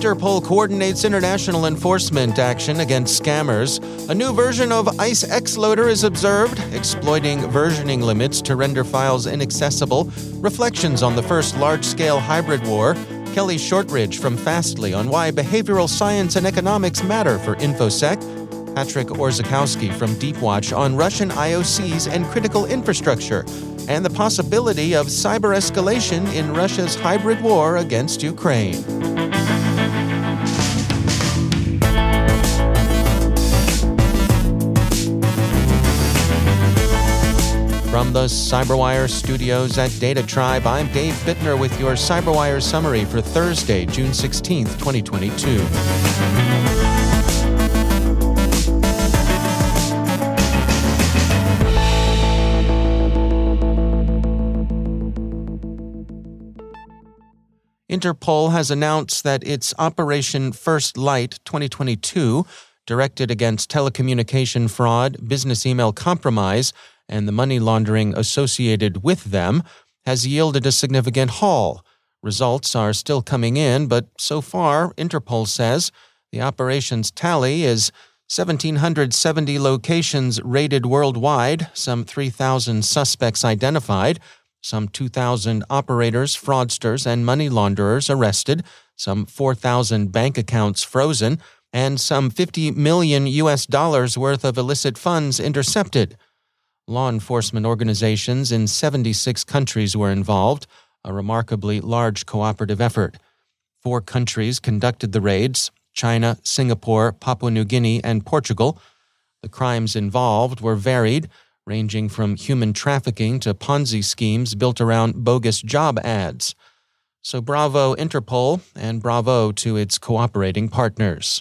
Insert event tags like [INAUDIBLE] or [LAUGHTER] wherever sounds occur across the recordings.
Interpol coordinates international enforcement action against scammers. A new version of IceXLoader is observed, exploiting versioning limits to render files inaccessible. Reflections on the first large scale hybrid war. Kelly Shortridge from Fastly on why behavioral science and economics matter for InfoSec. Patrick Orzechowski from Deepwatch on Russian IOCs and critical infrastructure, and the possibility of cyber escalation in Russia's hybrid war against Ukraine. From the Cyberwire studios at DataTribe, I'm Dave Bittner with your Cyberwire summary for Thursday, June 16th, 2022. Interpol has announced that its Operation First Light 2022, directed against telecommunication fraud, business email compromise, and the money laundering associated with them has yielded a significant haul. Results are still coming in, but so far, Interpol says the operations tally is 1,770 locations raided worldwide, some 3,000 suspects identified, some 2,000 operators, fraudsters, and money launderers arrested, some 4,000 bank accounts frozen, and some 50 million US dollars worth of illicit funds intercepted. Law enforcement organizations in 76 countries were involved, a remarkably large cooperative effort. Four countries conducted the raids China, Singapore, Papua New Guinea, and Portugal. The crimes involved were varied, ranging from human trafficking to Ponzi schemes built around bogus job ads. So bravo Interpol, and bravo to its cooperating partners.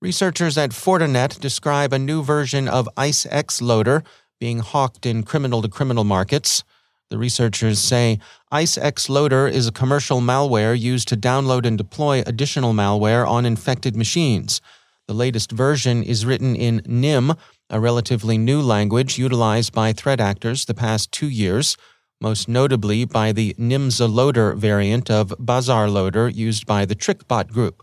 Researchers at Fortinet describe a new version of IceXLoader being hawked in criminal to criminal markets. The researchers say IceXLoader is a commercial malware used to download and deploy additional malware on infected machines. The latest version is written in NIM, a relatively new language utilized by threat actors the past two years, most notably by the Nimza Loader variant of BazarLoader used by the TrickBot group.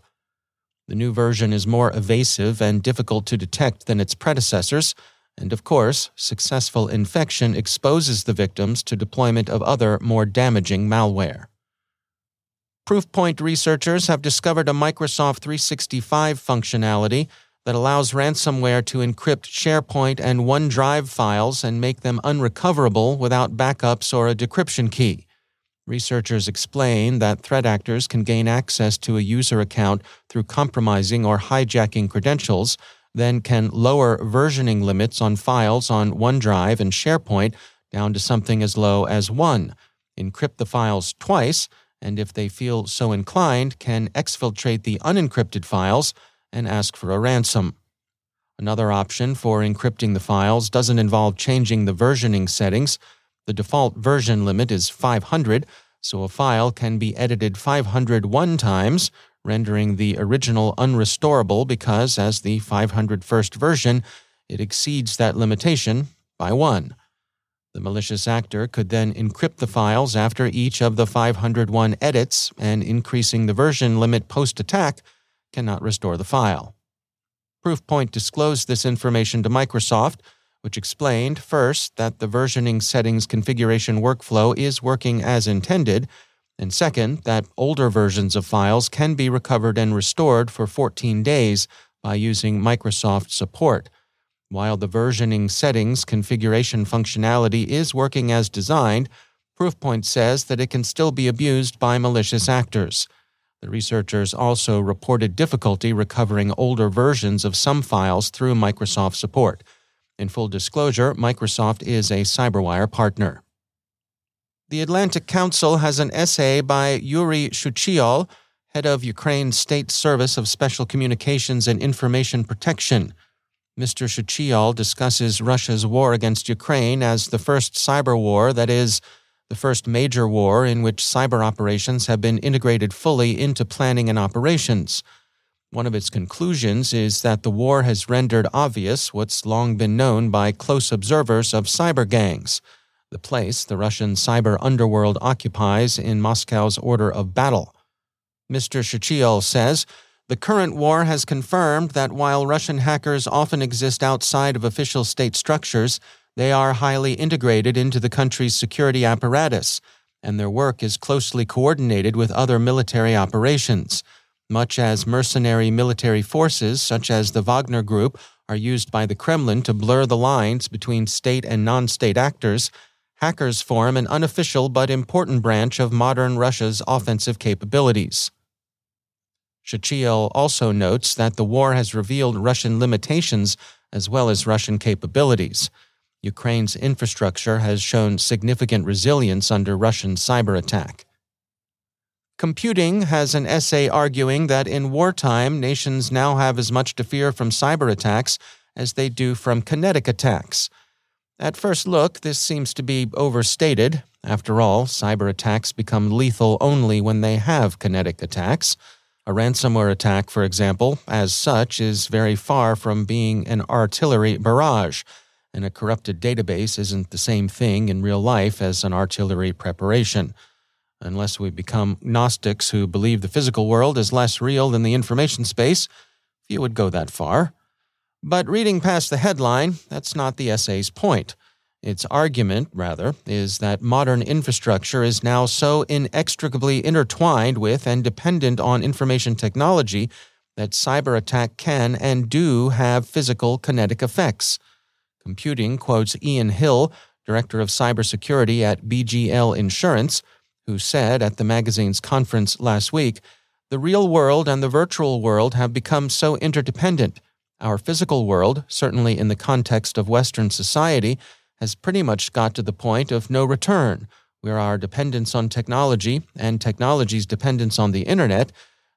The new version is more evasive and difficult to detect than its predecessors, and of course, successful infection exposes the victims to deployment of other, more damaging malware. Proofpoint researchers have discovered a Microsoft 365 functionality that allows ransomware to encrypt SharePoint and OneDrive files and make them unrecoverable without backups or a decryption key. Researchers explain that threat actors can gain access to a user account through compromising or hijacking credentials, then can lower versioning limits on files on OneDrive and SharePoint down to something as low as 1, encrypt the files twice, and if they feel so inclined, can exfiltrate the unencrypted files and ask for a ransom. Another option for encrypting the files doesn't involve changing the versioning settings the default version limit is 500, so a file can be edited 501 times, rendering the original unrestorable because, as the 501st version, it exceeds that limitation by one. The malicious actor could then encrypt the files after each of the 501 edits, and increasing the version limit post attack cannot restore the file. Proofpoint disclosed this information to Microsoft, which explained first that the versioning settings configuration workflow is working as intended, and second, that older versions of files can be recovered and restored for 14 days by using Microsoft support. While the versioning settings configuration functionality is working as designed, Proofpoint says that it can still be abused by malicious actors. The researchers also reported difficulty recovering older versions of some files through Microsoft support. In full disclosure, Microsoft is a CyberWire partner. The Atlantic Council has an essay by Yuri Shchyhol, head of Ukraine's State Service of Special Communications and Information Protection. Mr. Shchyhol discusses Russia's war against Ukraine as the first cyber war that is, the first major war in which cyber operations have been integrated fully into planning and operations. One of its conclusions is that the war has rendered obvious what's long been known by close observers of cyber gangs, the place the Russian cyber underworld occupies in Moscow's order of battle. Mr. Shchyhol says the current war has confirmed that while Russian hackers often exist outside of official state structures, they are highly integrated into the country's security apparatus, and their work is closely coordinated with other military operations. Much as mercenary military forces, such as the Wagner Group, are used by the Kremlin to blur the lines between state and non state actors, hackers form an unofficial but important branch of modern Russia's offensive capabilities. Shchyhol also notes that the war has revealed Russian limitations as well as Russian capabilities. Ukraine's infrastructure has shown significant resilience under Russian cyber attack. Computing has an essay arguing that in wartime, nations now have as much to fear from cyber attacks as they do from kinetic attacks. At first look, this seems to be overstated. After all, cyber attacks become lethal only when they have kinetic attacks. A ransomware attack, for example, as such, is very far from being an artillery barrage, and a corrupted database isn't the same thing in real life as an artillery preparation. Unless we become Gnostics who believe the physical world is less real than the information space, few would go that far. But reading past the headline, that's not the essay's point. Its argument, rather, is that modern infrastructure is now so inextricably intertwined with and dependent on information technology that cyber attack can and do have physical kinetic effects. Computing quotes Ian Hill, director of cybersecurity at BGL Insurance, who said at the magazine's conference last week the real world and the virtual world have become so interdependent. Our physical world, certainly in the context of Western society, has pretty much got to the point of no return, where our dependence on technology and technology's dependence on the internet,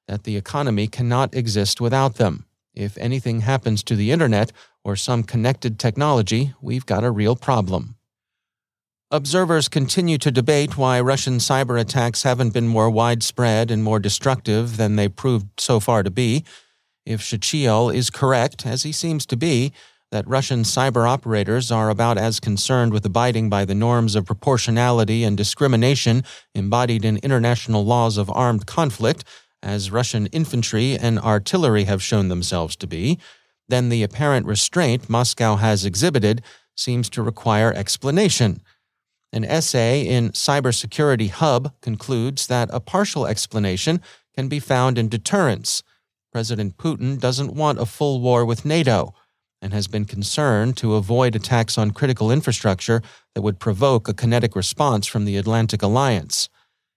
that the economy cannot exist without them. If anything happens to the internet or some connected technology, we've got a real problem. Observers continue to debate why Russian cyber attacks haven't been more widespread and more destructive than they proved so far to be. If Shchyhol is correct, as he seems to be, that Russian cyber operators are about as concerned with abiding by the norms of proportionality and discrimination embodied in international laws of armed conflict as Russian infantry and artillery have shown themselves to be, then the apparent restraint Moscow has exhibited seems to require explanation. An essay in Cybersecurity Hub concludes that a partial explanation can be found in deterrence. President Putin doesn't want a full war with NATO and has been concerned to avoid attacks on critical infrastructure that would provoke a kinetic response from the Atlantic Alliance.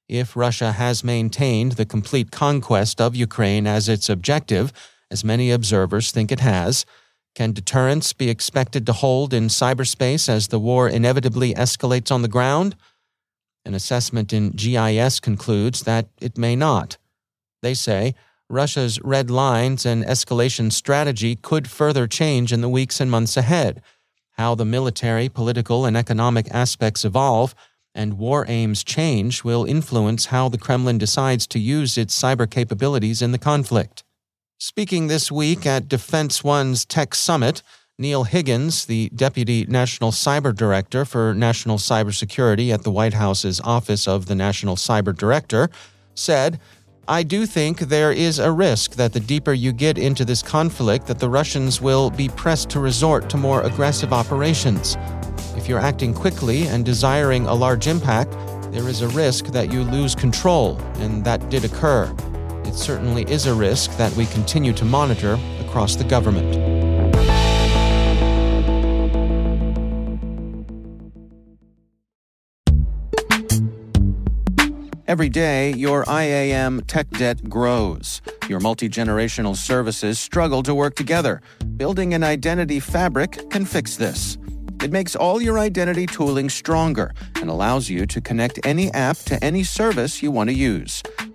If Russia has maintained the complete conquest of Ukraine as its objective, as many observers think it has, can deterrence be expected to hold in cyberspace as the war inevitably escalates on the ground? An assessment in GIS concludes that it may not. They say Russia's red lines and escalation strategy could further change in the weeks and months ahead. How the military, political, and economic aspects evolve, and war aims change will influence how the Kremlin decides to use its cyber capabilities in the conflict. Speaking this week at Defense One's Tech Summit, Neal Higgins, the Deputy National Cyber Director for National Cybersecurity at the White House's Office of the National Cyber Director, said, I do think there is a risk that the deeper you get into this conflict that the Russians will be pressed to resort to more aggressive operations. If you're acting quickly and desiring a large impact, there is a risk that you lose control, and that did occur. It certainly is a risk that we continue to monitor across the government. Every day, your IAM tech debt grows. Your multi generational services struggle to work together. Building an identity fabric can fix this. It makes all your identity tooling stronger and allows you to connect any app to any service you want to use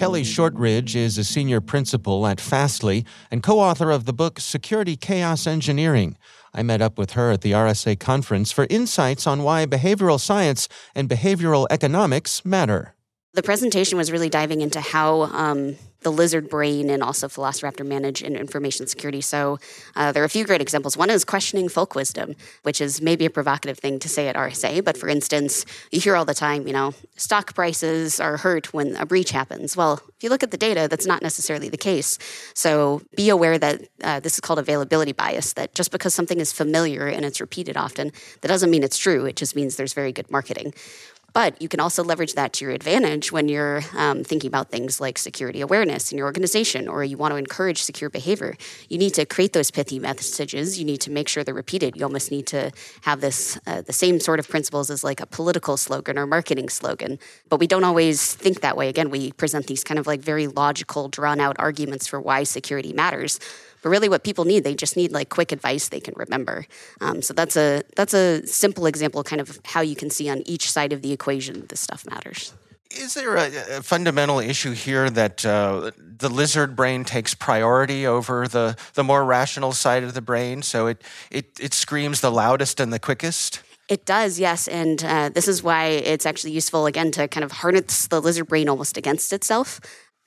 Kelly Shortridge is a senior principal at Fastly and co author of the book Security Chaos Engineering. I met up with her at the RSA conference for insights on why behavioral science and behavioral economics matter. The presentation was really diving into how um, the lizard brain and also Velociraptor manage in information security. So uh, there are a few great examples. One is questioning folk wisdom, which is maybe a provocative thing to say at RSA, but for instance, you hear all the time, you know, stock prices are hurt when a breach happens. Well, if you look at the data, that's not necessarily the case. So be aware that uh, this is called availability bias, that just because something is familiar and it's repeated often, that doesn't mean it's true. It just means there's very good marketing. But you can also leverage that to your advantage when you're um, thinking about things like security awareness in your organization or you want to encourage secure behavior. You need to create those pithy messages. You need to make sure they're repeated. You almost need to have this uh, the same sort of principles as like a political slogan or marketing slogan. But we don't always think that way. Again, we present these kind of like very logical, drawn out arguments for why security matters. But really, what people need, they just need like quick advice they can remember. Um, so that's a that's a simple example, kind of how you can see on each side of the equation this stuff matters. Is there a, a fundamental issue here that uh, the lizard brain takes priority over the, the more rational side of the brain? So it, it, it screams the loudest and the quickest? It does, yes. And uh, this is why it's actually useful, again, to kind of harness the lizard brain almost against itself.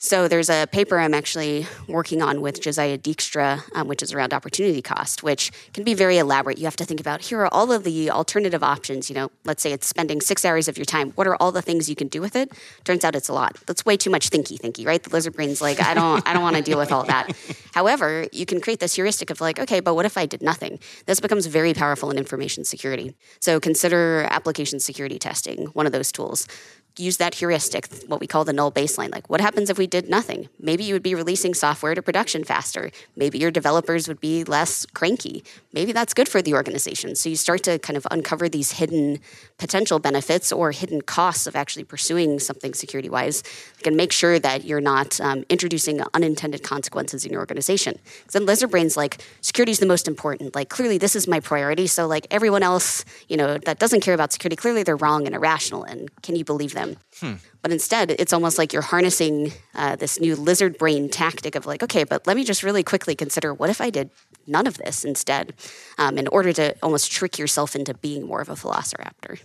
So there's a paper I'm actually working on with Josiah Dykstra, um, which is around opportunity cost, which can be very elaborate. You have to think about here are all of the alternative options. You know, let's say it's spending six hours of your time. What are all the things you can do with it? Turns out it's a lot. That's way too much thinky thinky, right? The lizard brain's like, I don't, I don't want to deal with all that. [LAUGHS] However, you can create this heuristic of like, okay, but what if I did nothing? This becomes very powerful in information security. So consider application security testing, one of those tools use that heuristic, what we call the null baseline. Like, what happens if we did nothing? Maybe you would be releasing software to production faster. Maybe your developers would be less cranky. Maybe that's good for the organization. So you start to kind of uncover these hidden potential benefits or hidden costs of actually pursuing something security wise. and make sure that you're not um, introducing unintended consequences in your organization. Because then lizard brain's like, security is the most important. Like, clearly, this is my priority. So, like, everyone else, you know, that doesn't care about security, clearly they're wrong and irrational. And can you believe them? Them. Hmm. But instead, it's almost like you're harnessing uh, this new lizard brain tactic of like, okay, but let me just really quickly consider what if I did none of this instead, um, in order to almost trick yourself into being more of a velociraptor.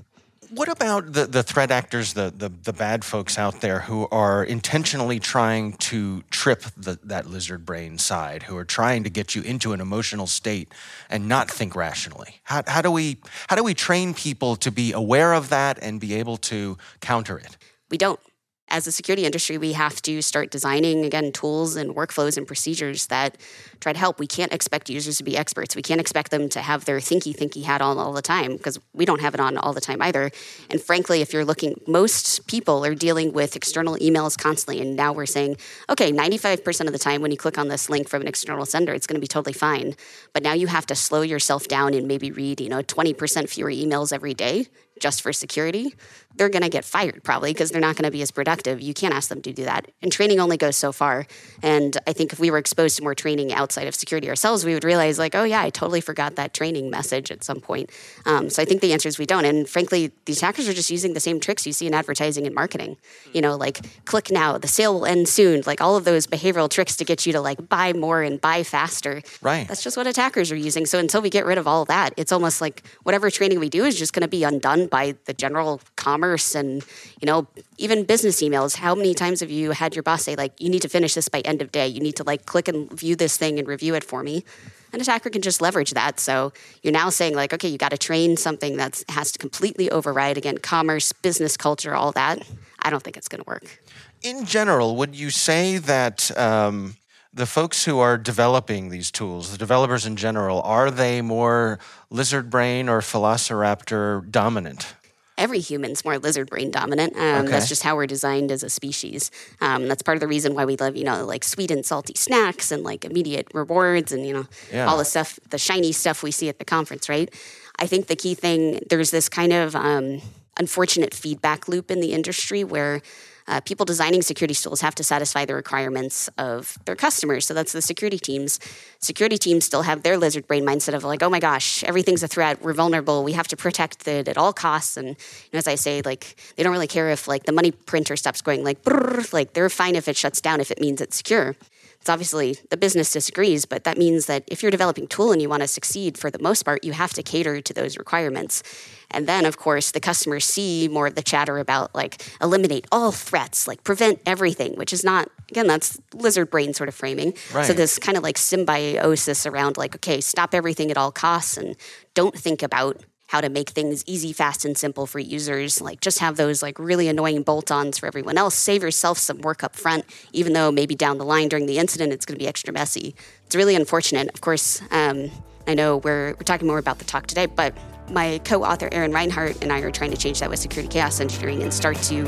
What about the, the threat actors, the, the, the bad folks out there who are intentionally trying to trip the, that lizard brain side, who are trying to get you into an emotional state and not think rationally? How, how, do we, how do we train people to be aware of that and be able to counter it? We don't as a security industry, we have to start designing again tools and workflows and procedures that try to help. We can't expect users to be experts. We can't expect them to have their thinky thinky hat on all the time because we don't have it on all the time either. And frankly, if you're looking, most people are dealing with external emails constantly. And now we're saying, okay, 95% of the time when you click on this link from an external sender, it's going to be totally fine. But now you have to slow yourself down and maybe read, you know, 20% fewer emails every day just for security, they're going to get fired probably because they're not going to be as productive. You can't ask them to do that. And training only goes so far. And I think if we were exposed to more training outside of security ourselves, we would realize, like, oh, yeah, I totally forgot that training message at some point. Um, so I think the answer is we don't. And frankly, the attackers are just using the same tricks you see in advertising and marketing. You know, like click now, the sale will end soon, like all of those behavioral tricks to get you to like buy more and buy faster. Right. That's just what attackers are using. So until we get rid of all that, it's almost like whatever training we do is just going to be undone by the general commerce and you know even business emails. How many times have you had your boss say like you need to finish this by end of day. You need to like click and view this thing and review it for me? An attacker can just leverage that. So you're now saying like okay you got to train something that has to completely override again commerce business culture all that. I don't think it's going to work. In general would you say that um the folks who are developing these tools, the developers in general, are they more lizard brain or velociraptor dominant? every human's more lizard brain dominant. Um, okay. That's just how we're designed as a species. Um, that's part of the reason why we love, you know, like sweet and salty snacks and like immediate rewards and, you know, yeah. all the stuff, the shiny stuff we see at the conference, right? I think the key thing, there's this kind of um, unfortunate feedback loop in the industry where uh, people designing security tools have to satisfy the requirements of their customers. So that's the security teams. Security teams still have their lizard brain mindset of like, oh my gosh, everything's a threat. We're vulnerable. We have to protect it at all costs. And you know, as I say, like they don't really care if like the money printer stops going like, brrr, like they're fine if it shuts down if it means it's secure. It's obviously the business disagrees, but that means that if you're developing tool and you want to succeed for the most part, you have to cater to those requirements. And then, of course, the customers see more of the chatter about like eliminate all threats, like prevent everything, which is not, again, that's lizard brain sort of framing. Right. So, this kind of like symbiosis around like, okay, stop everything at all costs and don't think about how to make things easy, fast, and simple for users. Like just have those like really annoying bolt-ons for everyone else. Save yourself some work up front, even though maybe down the line during the incident it's going to be extra messy. It's really unfortunate. Of course, um, I know we're we're talking more about the talk today, but my co-author Aaron Rinehart and I are trying to change that with security chaos engineering and start to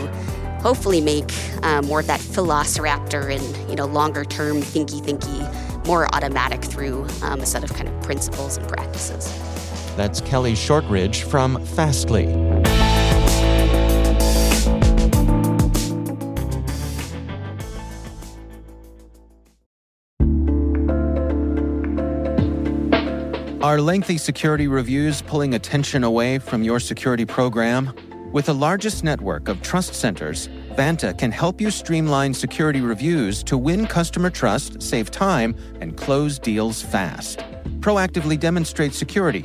hopefully make um, more of that velociraptor and you know longer term thinky thinky more automatic through um, a set of kind of principles and practices. That's Kelly Shortridge from Fastly. Are lengthy security reviews pulling attention away from your security program? With the largest network of trust centers, Vanta can help you streamline security reviews to win customer trust, save time, and close deals fast. Proactively demonstrate security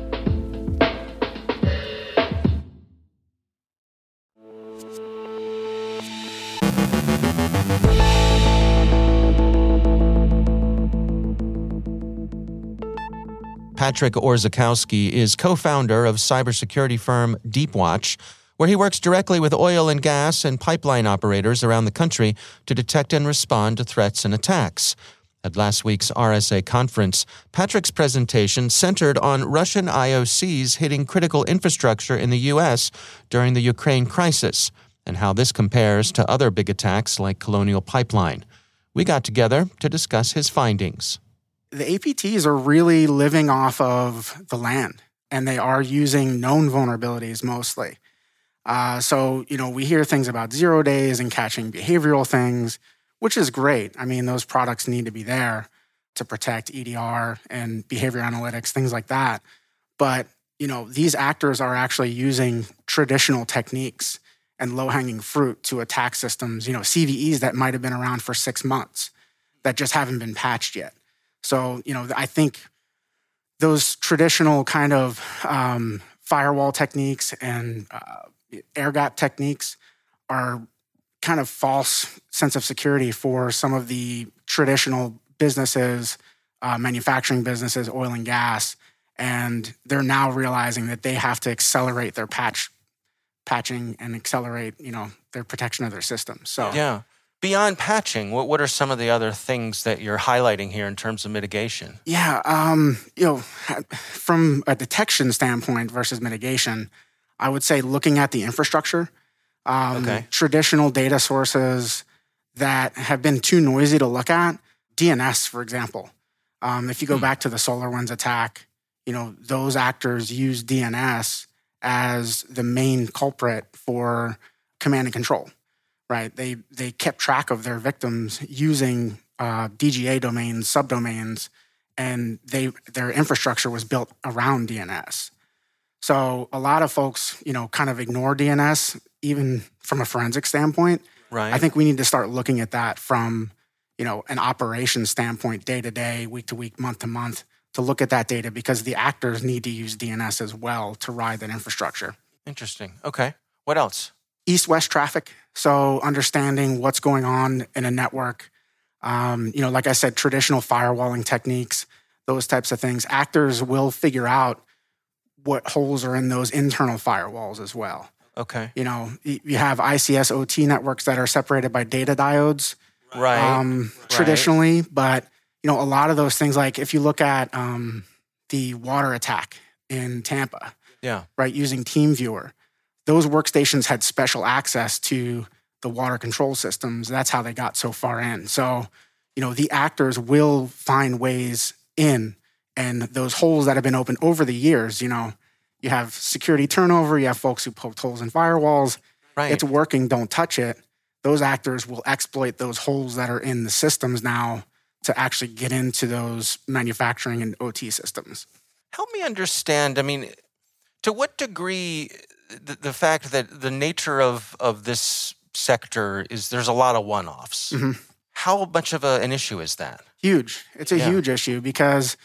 Patrick Orzechowski is co founder of cybersecurity firm Deepwatch, where he works directly with oil and gas and pipeline operators around the country to detect and respond to threats and attacks. At last week's RSA conference, Patrick's presentation centered on Russian IOCs hitting critical infrastructure in the U.S. during the Ukraine crisis and how this compares to other big attacks like Colonial Pipeline. We got together to discuss his findings. The APTs are really living off of the land, and they are using known vulnerabilities mostly. Uh, so, you know, we hear things about zero days and catching behavioral things which is great. I mean, those products need to be there to protect EDR and behavior analytics, things like that. But, you know, these actors are actually using traditional techniques and low-hanging fruit to attack systems, you know, CVEs that might have been around for 6 months that just haven't been patched yet. So, you know, I think those traditional kind of um, firewall techniques and uh, air gap techniques are kind of false sense of security for some of the traditional businesses, uh, manufacturing businesses, oil and gas, and they're now realizing that they have to accelerate their patch patching and accelerate, you know, their protection of their systems. So yeah. Beyond patching, what, what are some of the other things that you're highlighting here in terms of mitigation? Yeah, um, you know, from a detection standpoint versus mitigation, I would say looking at the infrastructure um, okay. traditional data sources that have been too noisy to look at. DNS, for example. Um, if you go hmm. back to the SolarWinds attack, you know those actors use DNS as the main culprit for command and control. Right? They they kept track of their victims using uh, DGA domains, subdomains, and they their infrastructure was built around DNS. So a lot of folks, you know, kind of ignore DNS even from a forensic standpoint. Right. I think we need to start looking at that from, you know, an operations standpoint, day to day, week to week, month to month, to look at that data because the actors need to use DNS as well to ride that infrastructure. Interesting. Okay. What else? East west traffic. So understanding what's going on in a network. Um, you know, like I said, traditional firewalling techniques, those types of things. Actors will figure out what holes are in those internal firewalls as well. Okay. You know, you have ICS OT networks that are separated by data diodes. Right. Um, right. Traditionally, but you know, a lot of those things, like if you look at um, the water attack in Tampa, yeah, right, using TeamViewer, those workstations had special access to the water control systems. That's how they got so far in. So, you know, the actors will find ways in, and those holes that have been open over the years, you know, you have security turnover, you have folks who poke holes in firewalls. Right. It's working, don't touch it. Those actors will exploit those holes that are in the systems now to actually get into those manufacturing and OT systems. Help me understand. I mean, to what degree the, the fact that the nature of, of this sector is there's a lot of one offs. Mm-hmm. How much of a, an issue is that? Huge. It's a yeah. huge issue because,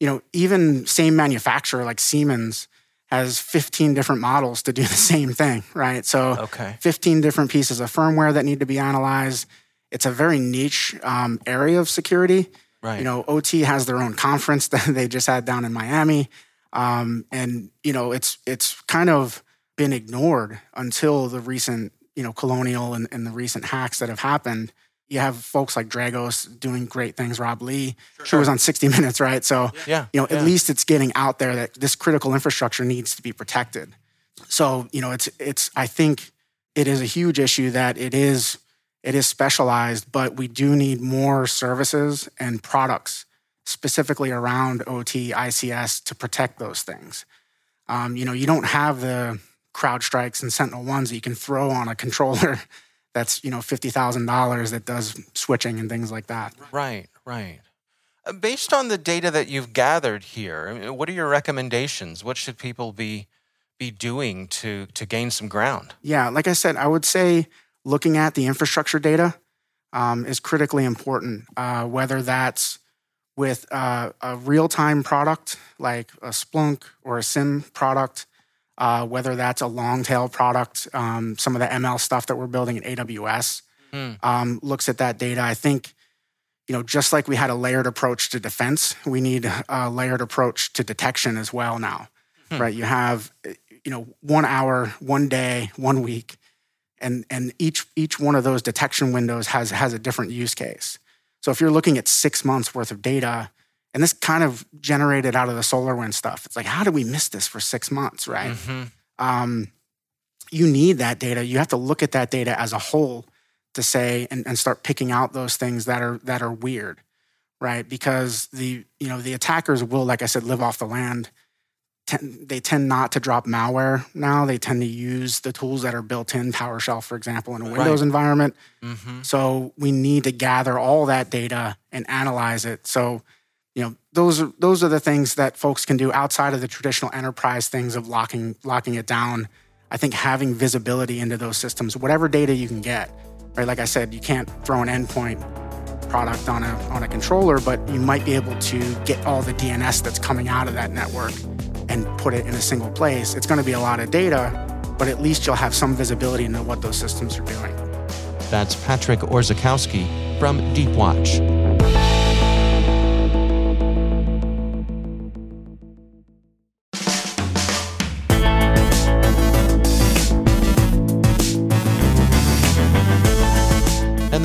you know, even same manufacturer like Siemens has 15 different models to do the [LAUGHS] same thing, right? So, okay. 15 different pieces of firmware that need to be analyzed. It's a very niche um, area of security. Right. You know, OT has their own conference [LAUGHS] that they just had down in Miami, um, and you know, it's it's kind of been ignored until the recent you know colonial and, and the recent hacks that have happened you have folks like Dragos doing great things. Rob Lee, sure. who was on 60 [LAUGHS] Minutes, right? So, yeah, you know, yeah. at least it's getting out there that this critical infrastructure needs to be protected. So, you know, it's it's. I think it is a huge issue that it is it is specialized, but we do need more services and products specifically around OT, ICS to protect those things. Um, you know, you don't have the CrowdStrikes and Sentinel ones that you can throw on a controller [LAUGHS] that's you know fifty thousand dollars that does switching and things like that. Right, right. Uh, based on the data that you've gathered here, what are your recommendations? What should people be be doing to to gain some ground? Yeah, like I said, I would say looking at the infrastructure data um, is critically important. Uh, whether that's with uh, a real time product like a Splunk or a SIEM product, uh, whether that's a long tail product, um, some of the ML stuff that we're building in AWS mm. um, looks at that data. I think, you know, just like we had a layered approach to defense, we need a layered approach to detection as well now, hmm. right? You have, you know, one hour, one day, one week, and and each each one of those detection windows has has a different use case. So if you're looking at six months worth of data, and this kind of generated out of the solar wind stuff, it's like, how did we miss this for six months, right? Mm-hmm. Um, you need that data. You have to look at that data as a whole to say and, and start picking out those things that are that are weird, right? Because the you know the attackers will, like I said, live off the land. they tend not to drop malware now. They tend to use the tools that are built in PowerShell, for example, in a Windows right. environment. Mm-hmm. So we need to gather all that data and analyze it. So you know those are those are the things that folks can do outside of the traditional enterprise things of locking locking it down. I think having visibility into those systems, whatever data you can get, right? Like I said, you can't throw an endpoint product on a on a controller, but you might be able to get all the DNS that's coming out of that network and put it in a single place. It's going to be a lot of data, but at least you'll have some visibility into what those systems are doing. That's Patrick Orzechowski from Deepwatch.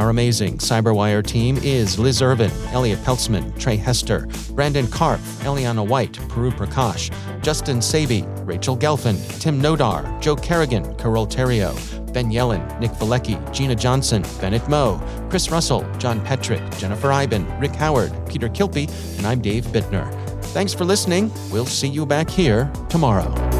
Our amazing Cyberwire team is Liz Irvin, Elliott Peltzman, Tré Hester, Brandon Karpf, Eliana White, Puru Prakash, Justin Sabie, Rachel Gelfand, Tim Nodar, Joe Carrigan, Carole Theriault, Ben Yelin, Nick Veliky, Gina Johnson, Bennett Moe, Chris Russell, John Petrik, Jennifer Eiben, Rick Howard, Peter Kilpe, and I'm Dave Bittner. Thanks for listening. We'll see you back here tomorrow.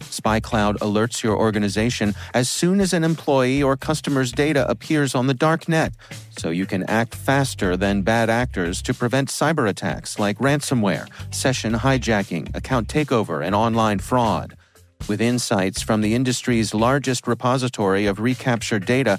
SpyCloud alerts your organization as soon as an employee or customer's data appears on the dark net, so you can act faster than bad actors to prevent cyber attacks like ransomware, session hijacking, account takeover, and online fraud. With insights from the industry's largest repository of recaptured data,